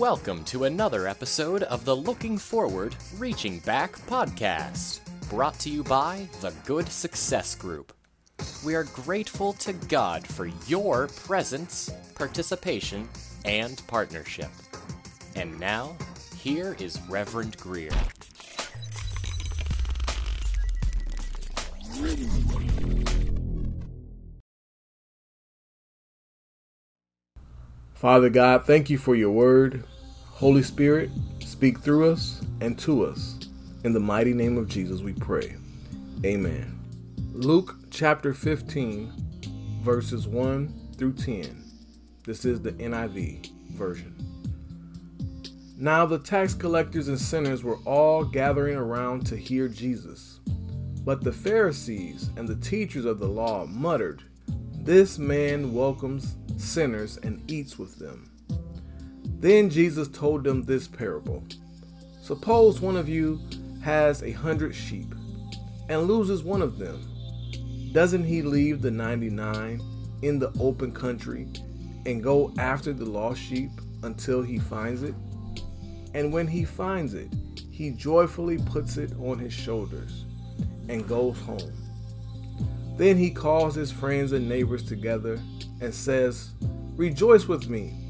Welcome to another episode of the Looking Forward, Reaching Back podcast, brought to you by the Good Success Group. We are grateful to God for your presence, participation, and partnership. And now, here is Reverend Greer. Father God, thank you for your word. Holy Spirit, speak through us and to us. In the mighty name of Jesus, we pray. Amen. Luke chapter 15, verses 1 through 10. This is the NIV version. Now the tax collectors and sinners were all gathering around to hear Jesus. But the Pharisees and the teachers of the law muttered, This man welcomes sinners and eats with them. Then Jesus told them this parable Suppose one of you has a hundred sheep and loses one of them. Doesn't he leave the 99 in the open country and go after the lost sheep until he finds it? And when he finds it, he joyfully puts it on his shoulders and goes home. Then he calls his friends and neighbors together and says, Rejoice with me,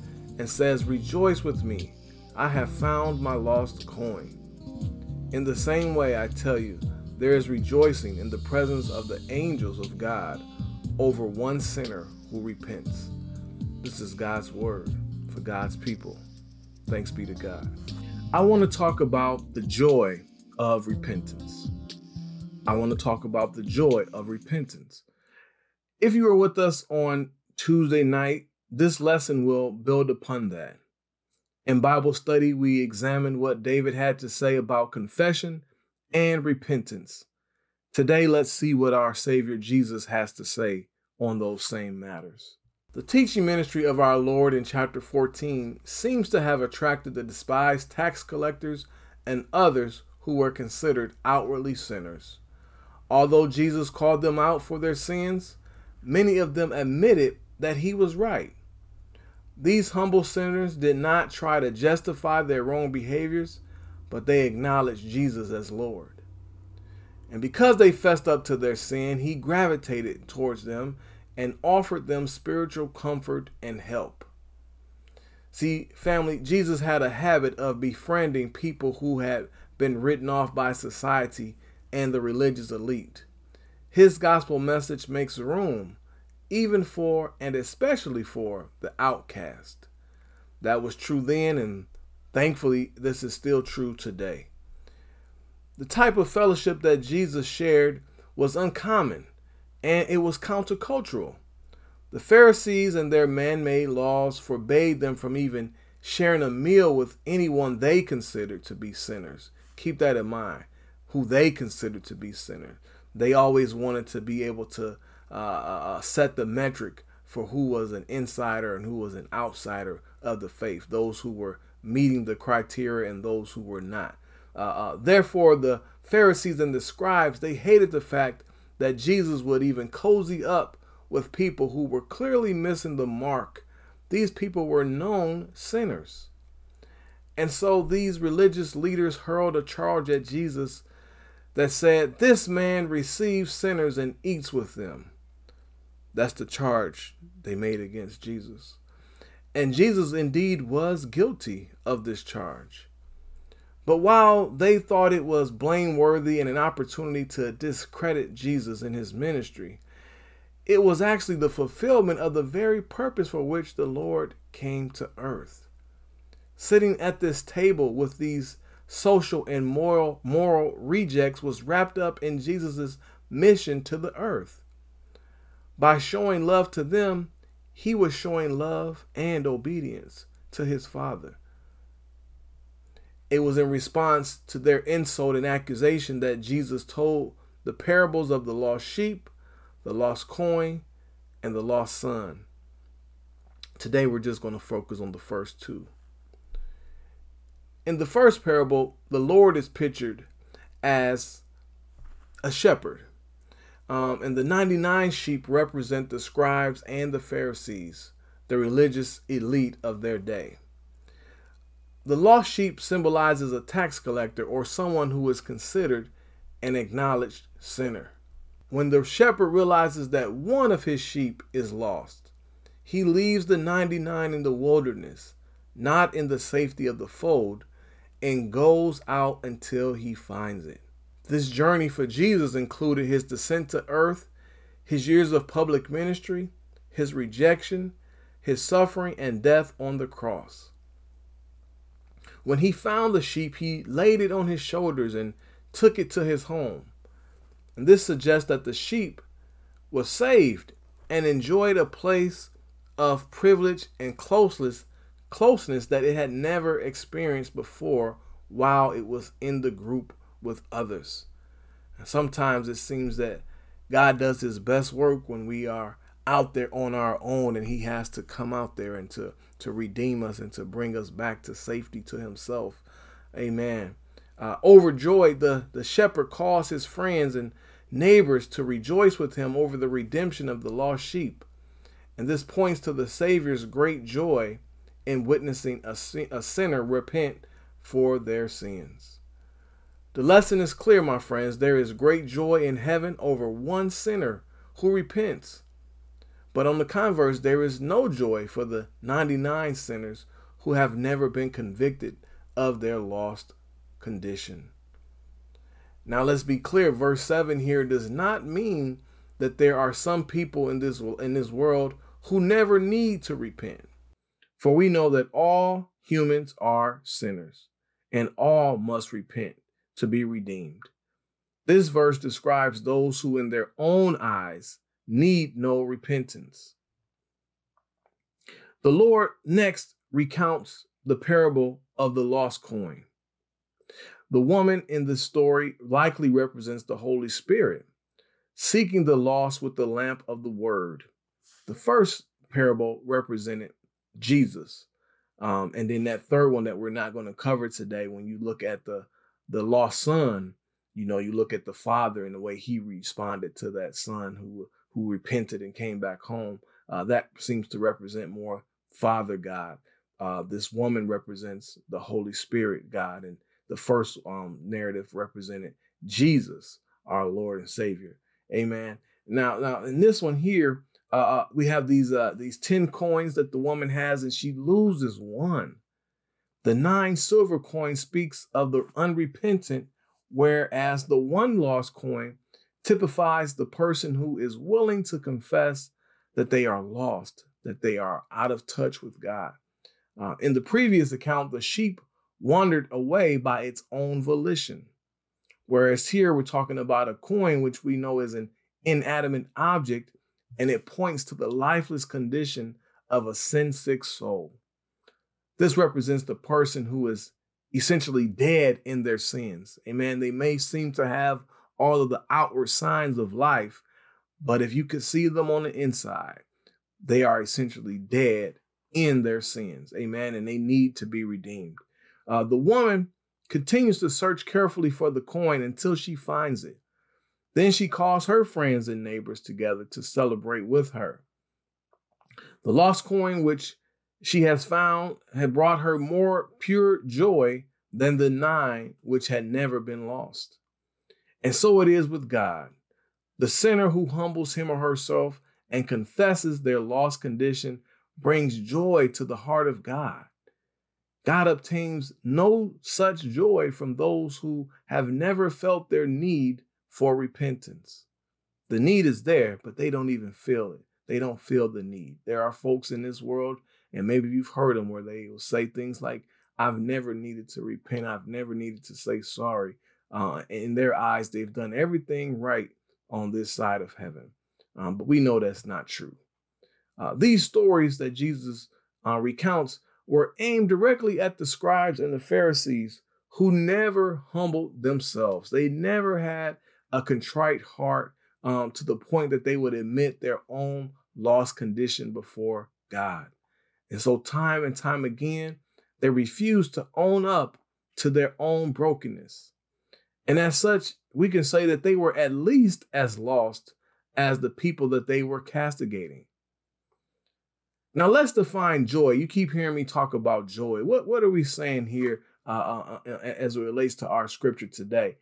and says, Rejoice with me, I have found my lost coin. In the same way, I tell you, there is rejoicing in the presence of the angels of God over one sinner who repents. This is God's word for God's people. Thanks be to God. I want to talk about the joy of repentance. I want to talk about the joy of repentance. If you were with us on Tuesday night, this lesson will build upon that. In Bible study, we examined what David had to say about confession and repentance. Today, let's see what our Savior Jesus has to say on those same matters. The teaching ministry of our Lord in chapter 14 seems to have attracted the despised tax collectors and others who were considered outwardly sinners. Although Jesus called them out for their sins, many of them admitted that he was right. These humble sinners did not try to justify their wrong behaviors, but they acknowledged Jesus as Lord. And because they fessed up to their sin, he gravitated towards them and offered them spiritual comfort and help. See, family, Jesus had a habit of befriending people who had been written off by society and the religious elite. His gospel message makes room, even for and especially for the outcast. That was true then, and thankfully, this is still true today. The type of fellowship that Jesus shared was uncommon and it was countercultural. The Pharisees and their man made laws forbade them from even sharing a meal with anyone they considered to be sinners. Keep that in mind, who they considered to be sinners. They always wanted to be able to uh, uh, uh, set the metric for who was an insider and who was an outsider of the faith, those who were meeting the criteria and those who were not. Uh, uh, therefore, the Pharisees and the scribes they hated the fact that Jesus would even cozy up with people who were clearly missing the mark. These people were known sinners. And so these religious leaders hurled a charge at Jesus that said, This man receives sinners and eats with them. That's the charge they made against Jesus. And Jesus indeed was guilty of this charge. But while they thought it was blameworthy and an opportunity to discredit Jesus and his ministry, it was actually the fulfillment of the very purpose for which the Lord came to earth. Sitting at this table with these social and moral moral rejects was wrapped up in Jesus' mission to the earth. By showing love to them, he was showing love and obedience to his Father. it was in response to their insult and accusation that Jesus told the parables of the lost sheep, the lost coin, and the lost son. Today we're just going to focus on the first two. In the first parable, the Lord is pictured as a shepherd. Um, and the 99 sheep represent the scribes and the Pharisees, the religious elite of their day. The lost sheep symbolizes a tax collector or someone who is considered an acknowledged sinner. When the shepherd realizes that one of his sheep is lost, he leaves the 99 in the wilderness, not in the safety of the fold, and goes out until he finds it. This journey for Jesus included his descent to earth, his years of public ministry, his rejection, his suffering, and death on the cross. When he found the sheep, he laid it on his shoulders and took it to his home. And this suggests that the sheep was saved and enjoyed a place of privilege and closeness, closeness that it had never experienced before while it was in the group with others. And sometimes it seems that God does his best work when we are out there on our own and he has to come out there and to to redeem us and to bring us back to safety to himself. Amen. Uh, overjoyed, the, the shepherd calls his friends and neighbors to rejoice with him over the redemption of the lost sheep. And this points to the Savior's great joy in witnessing a, a sinner repent for their sins. The lesson is clear, my friends. There is great joy in heaven over one sinner who repents. But on the converse, there is no joy for the 99 sinners who have never been convicted of their lost condition. Now let's be clear, verse 7 here does not mean that there are some people in this in this world who never need to repent. For we know that all humans are sinners and all must repent to be redeemed. This verse describes those who, in their own eyes, need no repentance. The Lord next recounts the parable of the lost coin. The woman in this story likely represents the Holy Spirit, seeking the lost with the lamp of the word. The first parable represented Jesus, um, and then that third one that we're not going to cover today, when you look at the the lost son, you know, you look at the father and the way he responded to that son who who repented and came back home. Uh, that seems to represent more Father God. Uh, this woman represents the Holy Spirit God, and the first um, narrative represented Jesus, our Lord and Savior. Amen. Now, now in this one here, uh, uh, we have these uh, these ten coins that the woman has, and she loses one. The nine silver coin speaks of the unrepentant, whereas the one lost coin typifies the person who is willing to confess that they are lost, that they are out of touch with God. Uh, in the previous account, the sheep wandered away by its own volition. Whereas here we're talking about a coin, which we know is an inanimate object and it points to the lifeless condition of a sin sick soul. This represents the person who is essentially dead in their sins. Amen. They may seem to have all of the outward signs of life, but if you could see them on the inside, they are essentially dead in their sins. Amen. And they need to be redeemed. Uh, the woman continues to search carefully for the coin until she finds it. Then she calls her friends and neighbors together to celebrate with her. The lost coin, which she has found, had brought her more pure joy than the nine which had never been lost. And so it is with God. The sinner who humbles him or herself and confesses their lost condition brings joy to the heart of God. God obtains no such joy from those who have never felt their need for repentance. The need is there, but they don't even feel it. They don't feel the need. There are folks in this world, and maybe you've heard them where they will say things like, I've never needed to repent. I've never needed to say sorry. Uh, in their eyes, they've done everything right on this side of heaven. Um, but we know that's not true. Uh, these stories that Jesus uh, recounts were aimed directly at the scribes and the Pharisees who never humbled themselves. They never had a contrite heart um, to the point that they would admit their own lost condition before God. And so, time and time again, they refuse to own up to their own brokenness. And as such, we can say that they were at least as lost as the people that they were castigating. Now let's define joy. You keep hearing me talk about joy. What what are we saying here uh, uh, uh as it relates to our scripture today?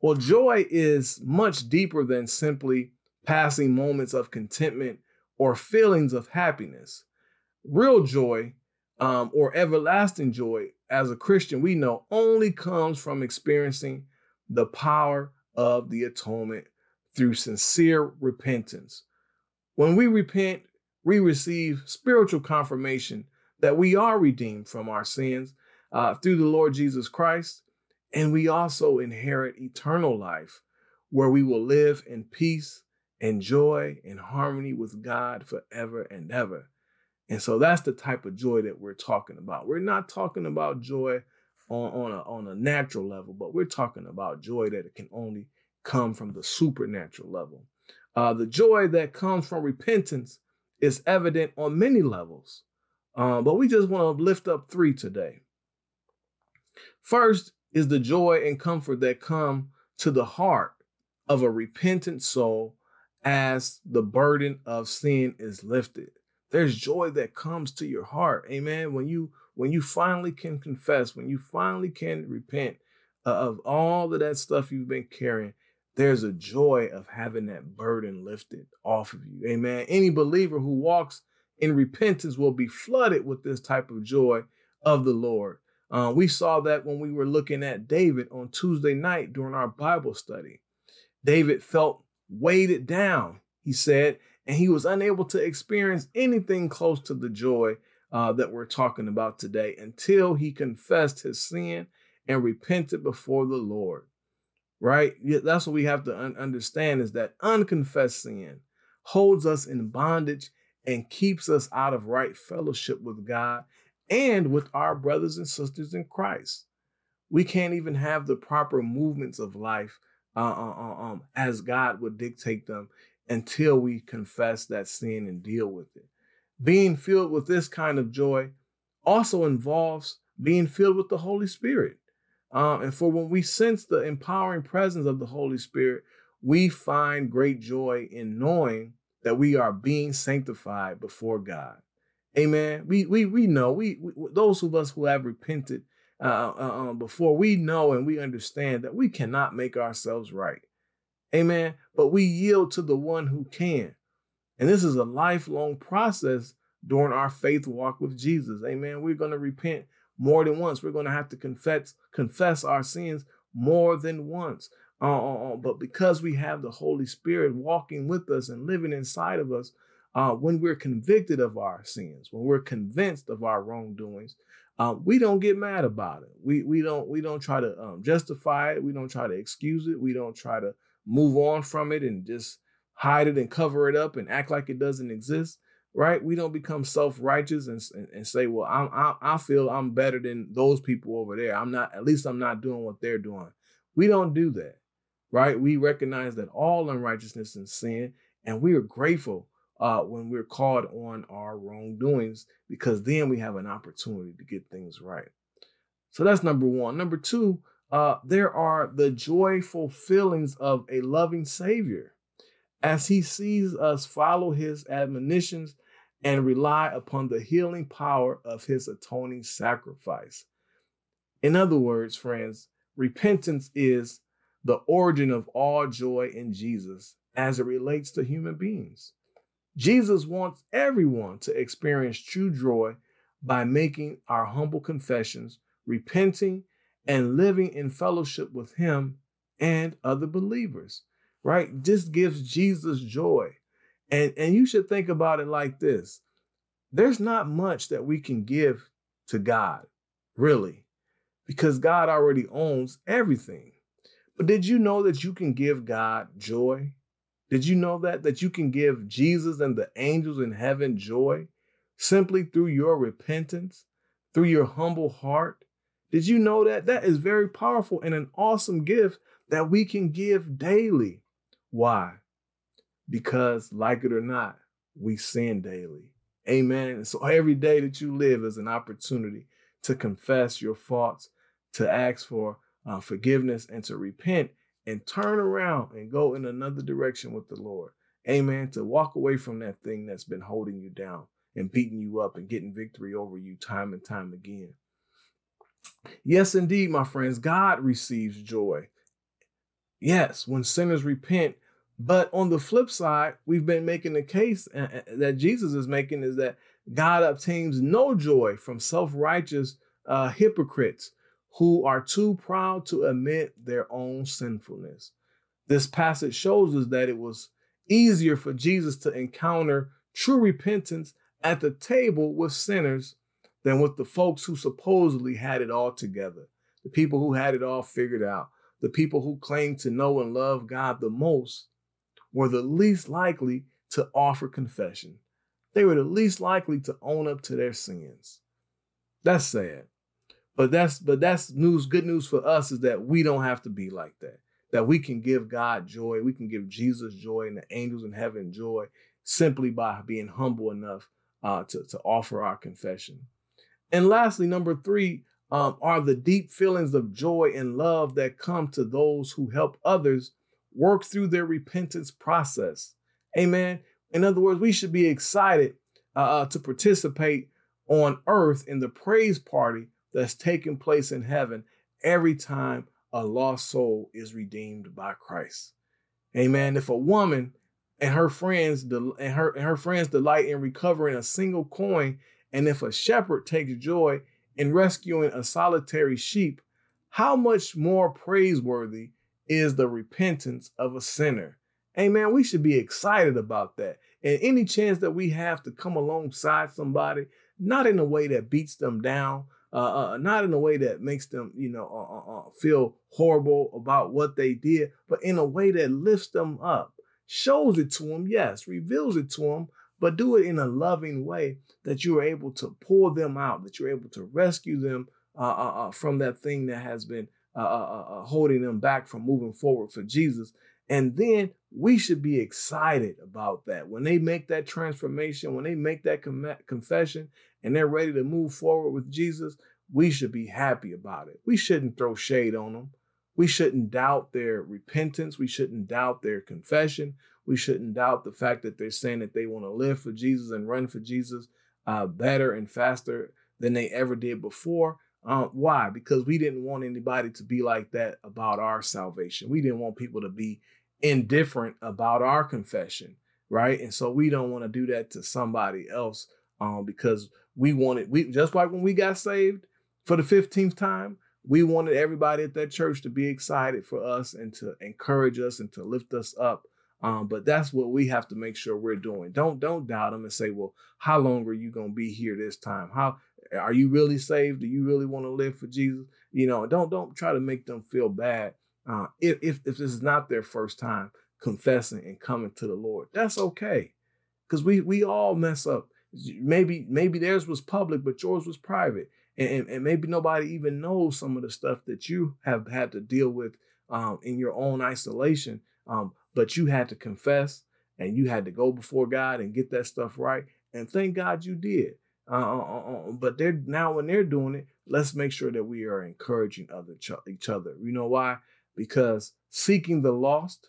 Well, joy is much deeper than simply passing moments of contentment or feelings of happiness. Real joy um, or everlasting joy, as a Christian, we know only comes from experiencing the power of the atonement through sincere repentance. When we repent, we receive spiritual confirmation that we are redeemed from our sins uh, through the Lord Jesus Christ, and we also inherit eternal life where we will live in peace and joy and harmony with God forever and ever. And so that's the type of joy that we're talking about. We're not talking about joy on, on, a, on a natural level, but we're talking about joy that can only come from the supernatural level. Uh, the joy that comes from repentance is evident on many levels, uh, but we just want to lift up three today. First is the joy and comfort that come to the heart of a repentant soul as the burden of sin is lifted. There's joy that comes to your heart. Amen. When you when you finally can confess, when you finally can repent of all of that stuff you've been carrying, there's a joy of having that burden lifted off of you. Amen. Any believer who walks in repentance will be flooded with this type of joy of the Lord. Uh, we saw that when we were looking at David on Tuesday night during our Bible study. David felt weighted down, he said, and he was unable to experience anything close to the joy uh, that we're talking about today until he confessed his sin and repented before the Lord right? That's what we have to un- understand is that unconfessed sin holds us in bondage and keeps us out of right fellowship with God and with our brothers and sisters in Christ. We can't even have the proper movements of life uh, uh, uh um, as God would dictate them until we confess that sin and deal with it. Being filled with this kind of joy also involves being filled with the Holy Spirit. Um, and for when we sense the empowering presence of the Holy Spirit, we find great joy in knowing that we are being sanctified before God. Amen. We we we know we, we those of us who have repented uh, uh, um, before we know and we understand that we cannot make ourselves right. Amen. But we yield to the one who can. And this is a lifelong process during our faith walk with Jesus. Amen. We're going to repent more than once. We're going to have to confess confess our sins more than once. Uh, uh, uh, but because we have the Holy Spirit walking with us and living inside of us, uh, when we're convicted of our sins, when we're convinced of our wrongdoings, uh, we don't get mad about it. We we don't we don't try to um, justify it. We don't try to excuse it. We don't try to move on from it and just hide it and cover it up and act like it doesn't exist right? We don't become self righteous and, and, and, say, well, I'm, I, I feel I'm better than those people over there. I'm not, at least I'm not doing what they're doing. We don't do that, right? We recognize that all unrighteousness and sin, and we are grateful uh, when we're called on our wrongdoings because then we have an opportunity to get things right. So that's number one. Number two, uh, there are the joyful feelings of a loving Savior as he sees us follow his admonitions and rely upon the healing power of his atoning sacrifice. In other words, friends, repentance is the origin of all joy in Jesus as it relates to human beings. Jesus wants everyone to experience true joy by making our humble confessions, repenting, and living in fellowship with Him and other believers, right? This gives Jesus joy. And, and you should think about it like this there's not much that we can give to God, really, because God already owns everything. But did you know that you can give God joy? Did you know that? That you can give Jesus and the angels in heaven joy simply through your repentance, through your humble heart? Did you know that? That is very powerful and an awesome gift that we can give daily. Why? Because, like it or not, we sin daily. Amen. So every day that you live is an opportunity to confess your faults, to ask for uh, forgiveness, and to repent and turn around and go in another direction with the Lord. Amen. To walk away from that thing that's been holding you down and beating you up and getting victory over you time and time again. Yes, indeed, my friends, God receives joy. Yes, when sinners repent. But on the flip side, we've been making the case uh, uh, that Jesus is making is that God obtains no joy from self righteous uh, hypocrites who are too proud to admit their own sinfulness. This passage shows us that it was easier for Jesus to encounter true repentance at the table with sinners than with the folks who supposedly had it all together, the people who had it all figured out, the people who claimed to know and love God the most were the least likely to offer confession. They were the least likely to own up to their sins. That's sad. But that's but that's news good news for us is that we don't have to be like that. That we can give God joy, we can give Jesus joy and the angels in heaven joy simply by being humble enough uh, to, to offer our confession. And lastly, number three um, are the deep feelings of joy and love that come to those who help others work through their repentance process. Amen. In other words, we should be excited uh, uh, to participate on earth in the praise party that's taking place in heaven every time a lost soul is redeemed by Christ. Amen. If a woman and her friends and her and her friends delight in recovering a single coin and if a shepherd takes joy in rescuing a solitary sheep, how much more praiseworthy is the repentance of a sinner? Amen. We should be excited about that. And any chance that we have to come alongside somebody, not in a way that beats them down, uh, uh, not in a way that makes them, you know, uh, uh, uh feel horrible about what they did, but in a way that lifts them up, shows it to them, yes, reveals it to them, but do it in a loving way that you are able to pull them out, that you're able to rescue them uh, uh, uh from that thing that has been uh, uh, holding them back from moving forward for Jesus. And then we should be excited about that. When they make that transformation, when they make that com- confession and they're ready to move forward with Jesus, we should be happy about it. We shouldn't throw shade on them. We shouldn't doubt their repentance. We shouldn't doubt their confession. We shouldn't doubt the fact that they're saying that they want to live for Jesus and run for Jesus uh, better and faster than they ever did before. Um, why? Because we didn't want anybody to be like that about our salvation. We didn't want people to be indifferent about our confession, right? And so we don't want to do that to somebody else um, because we wanted we just like when we got saved for the 15th time, we wanted everybody at that church to be excited for us and to encourage us and to lift us up um, but that's what we have to make sure we're doing. Don't don't doubt them and say, well, how long are you gonna be here this time? How are you really saved? Do you really want to live for Jesus? You know, don't don't try to make them feel bad uh, if, if if this is not their first time confessing and coming to the Lord. That's okay, because we we all mess up. Maybe maybe theirs was public, but yours was private, and, and maybe nobody even knows some of the stuff that you have had to deal with um, in your own isolation. Um, but you had to confess and you had to go before God and get that stuff right. And thank God you did. Uh, uh, uh, uh but they're now when they're doing it, let's make sure that we are encouraging other ch- each other. You know why? Because seeking the lost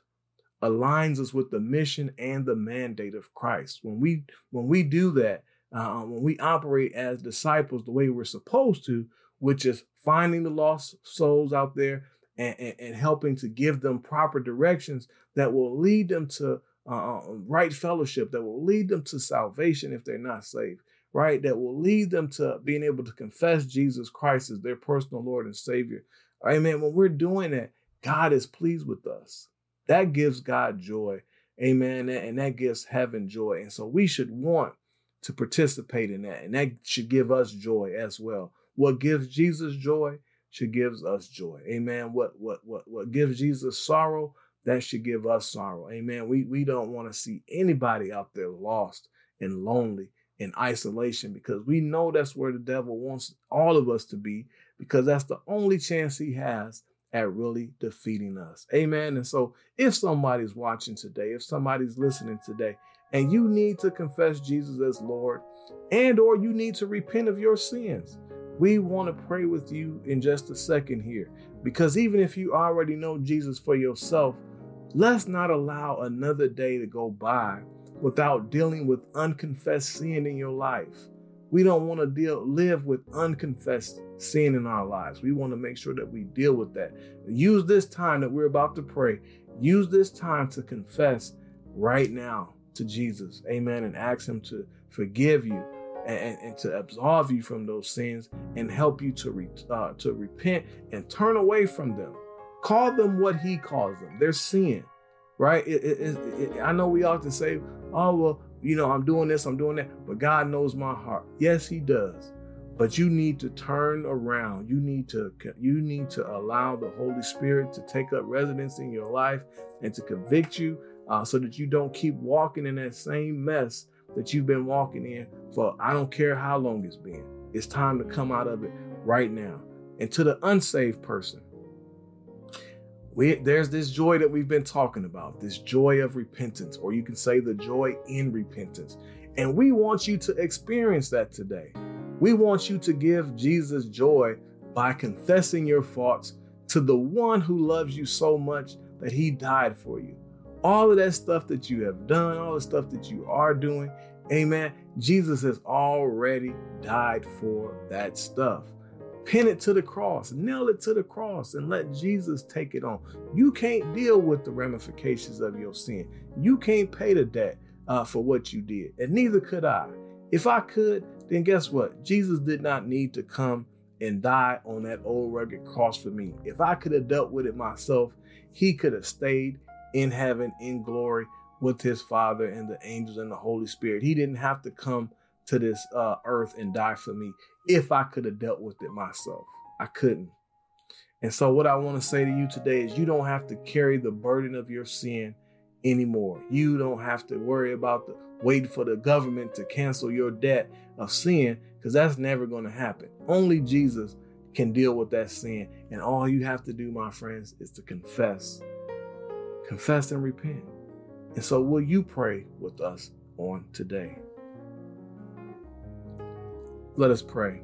aligns us with the mission and the mandate of Christ. When we when we do that, uh, when we operate as disciples the way we're supposed to, which is finding the lost souls out there and, and, and helping to give them proper directions that will lead them to uh, uh, right fellowship, that will lead them to salvation if they're not saved, right? That will lead them to being able to confess Jesus Christ as their personal Lord and Savior. Amen. When we're doing that, God is pleased with us. That gives God joy. Amen. And that gives heaven joy. And so we should want to participate in that. And that should give us joy as well. What gives Jesus joy should gives us joy. Amen. What what what what gives Jesus sorrow that should give us sorrow. Amen. We we don't want to see anybody out there lost and lonely. in isolation because we know that's where the devil wants all of us to be because that's the only chance he has at really defeating us. Amen. And so if somebody's watching today, if somebody's listening today, and you need to confess Jesus as Lord, and or you need to repent of your sins, we want to pray with you in just a second here. Because even if you already know Jesus for yourself, let's not allow another day to go by without dealing with unconfessed sin in your life. We don't want to deal live with unconfessed sin in our lives. We want to make sure that we deal with that. Use this time that we're about to pray. Use this time to confess right now to Jesus. Amen. And ask him to forgive you and, and, to absolve you from those sins and help you to re, uh, to repent and turn away from them. Call them what He calls them. They're sin, right? It, it, it, I know we often say, "Oh well, you know, I'm doing this, I'm doing that," but God knows my heart. Yes, He does. But you need to turn around. You need to you need to allow the Holy Spirit to take up residence in your life and to convict you, uh, so that you don't keep walking in that same mess that you've been walking in for I don't care how long it's been. It's time to come out of it right now. And to the unsaved person, we, there's this joy that we've been talking about, this joy of repentance, or you can say the joy in repentance. And we want you to experience that today. We want you to give Jesus joy by confessing your faults to the one who loves you so much that he died for you all of that stuff that you have done, all the stuff that you are doing, amen. Jesus has already died for that stuff. Pin it to the cross, nail it to the cross, and let Jesus take it on. You can't deal with the ramifications of your sin. You can't pay the debt uh, for what you did, and neither could I. If I could, then guess what? Jesus did not need to come and die on that old rugged cross for me. If I could have dealt with it myself, he could have stayed in heaven in glory with his Father and the angels and the Holy Spirit. He didn't have to come to this uh, earth and die for me if I could have dealt with it myself. I couldn't. And so, what I want to say to you today is you don't have to carry the burden of your sin anymore. You don't have to worry about the waiting for the government to cancel your debt of sin because that's never going to happen. Only Jesus can deal with that sin. And all you have to do, my friends, is to confess confess and repent. And so, will you pray with us on today? Let us pray.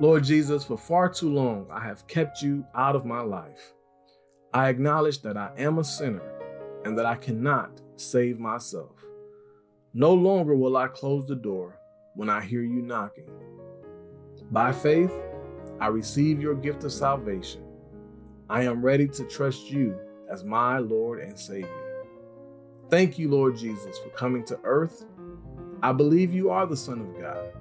Lord Jesus, for far too long I have kept you out of my life. I acknowledge that I am a sinner and that I cannot save myself. No longer will I close the door when I hear you knocking. By faith, I receive your gift of salvation. I am ready to trust you as my Lord and Savior. Thank you, Lord Jesus, for coming to earth. I believe you are the Son of God,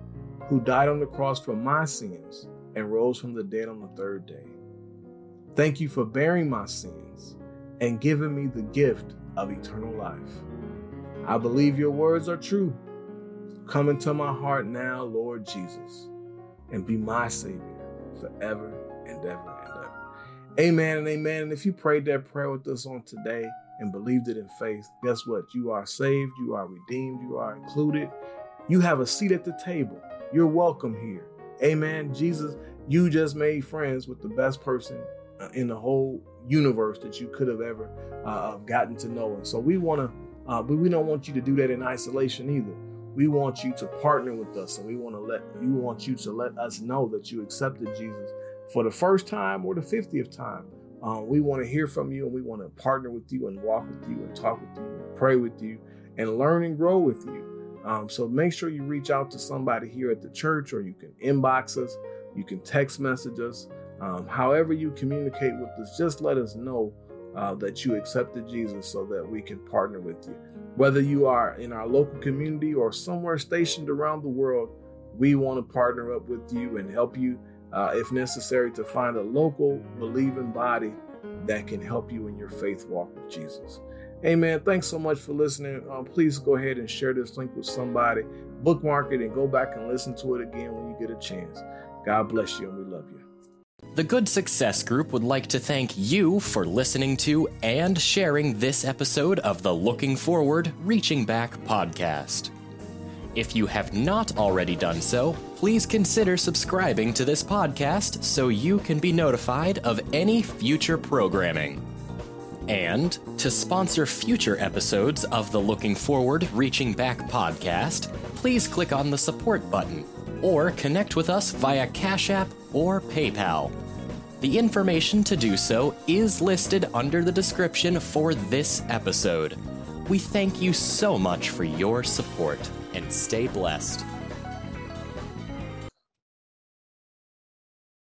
who died on the cross for my sins and rose from the dead on the third day. Thank you for bearing my sins and giving me the gift of eternal life. I believe your words are true. Come into my heart now, Lord Jesus, and be my Savior forever and ever. Amen and amen. And if you prayed that prayer with us on today and believed it in faith, guess what? You are saved, you are redeemed, you are included. You have a seat at the table. You're welcome here. Amen. Jesus, you just made friends with the best person uh, in the whole universe that you could have ever uh, gotten to know. And so we want to, uh, but we don't want you to do that in isolation either. We want you to partner with us, and we want to let you want you to let us know that you accepted Jesus for the first time or the 50th time. Um, we want to hear from you and we want to partner with you and walk with you and talk with you and pray with you and learn and grow with you. Um, so make sure you reach out to somebody here at the church or you can inbox us, you can text message us. Um, however, you communicate with us, just let us know uh, that you accepted Jesus so that we can partner with you. Whether you are in our local community or somewhere stationed around the world, we want to partner up with you and help you uh, if necessary, to find a local believing body that can help you in your faith walk with Jesus. Amen. Thanks so much for listening. Um, please go ahead and share this link with somebody, bookmark it, and go back and listen to it again when you get a chance. God bless you, and we love you. The Good Success Group would like to thank you for listening to and sharing this episode of the Looking Forward, Reaching Back podcast. If you have not already done so, please consider subscribing to this podcast so you can be notified of any future programming. And to sponsor future episodes of the Looking Forward, Reaching Back podcast, please click on the support button or connect with us via Cash App or PayPal. The information to do so is listed under the description for this episode. We thank you so much for your support and stay blessed.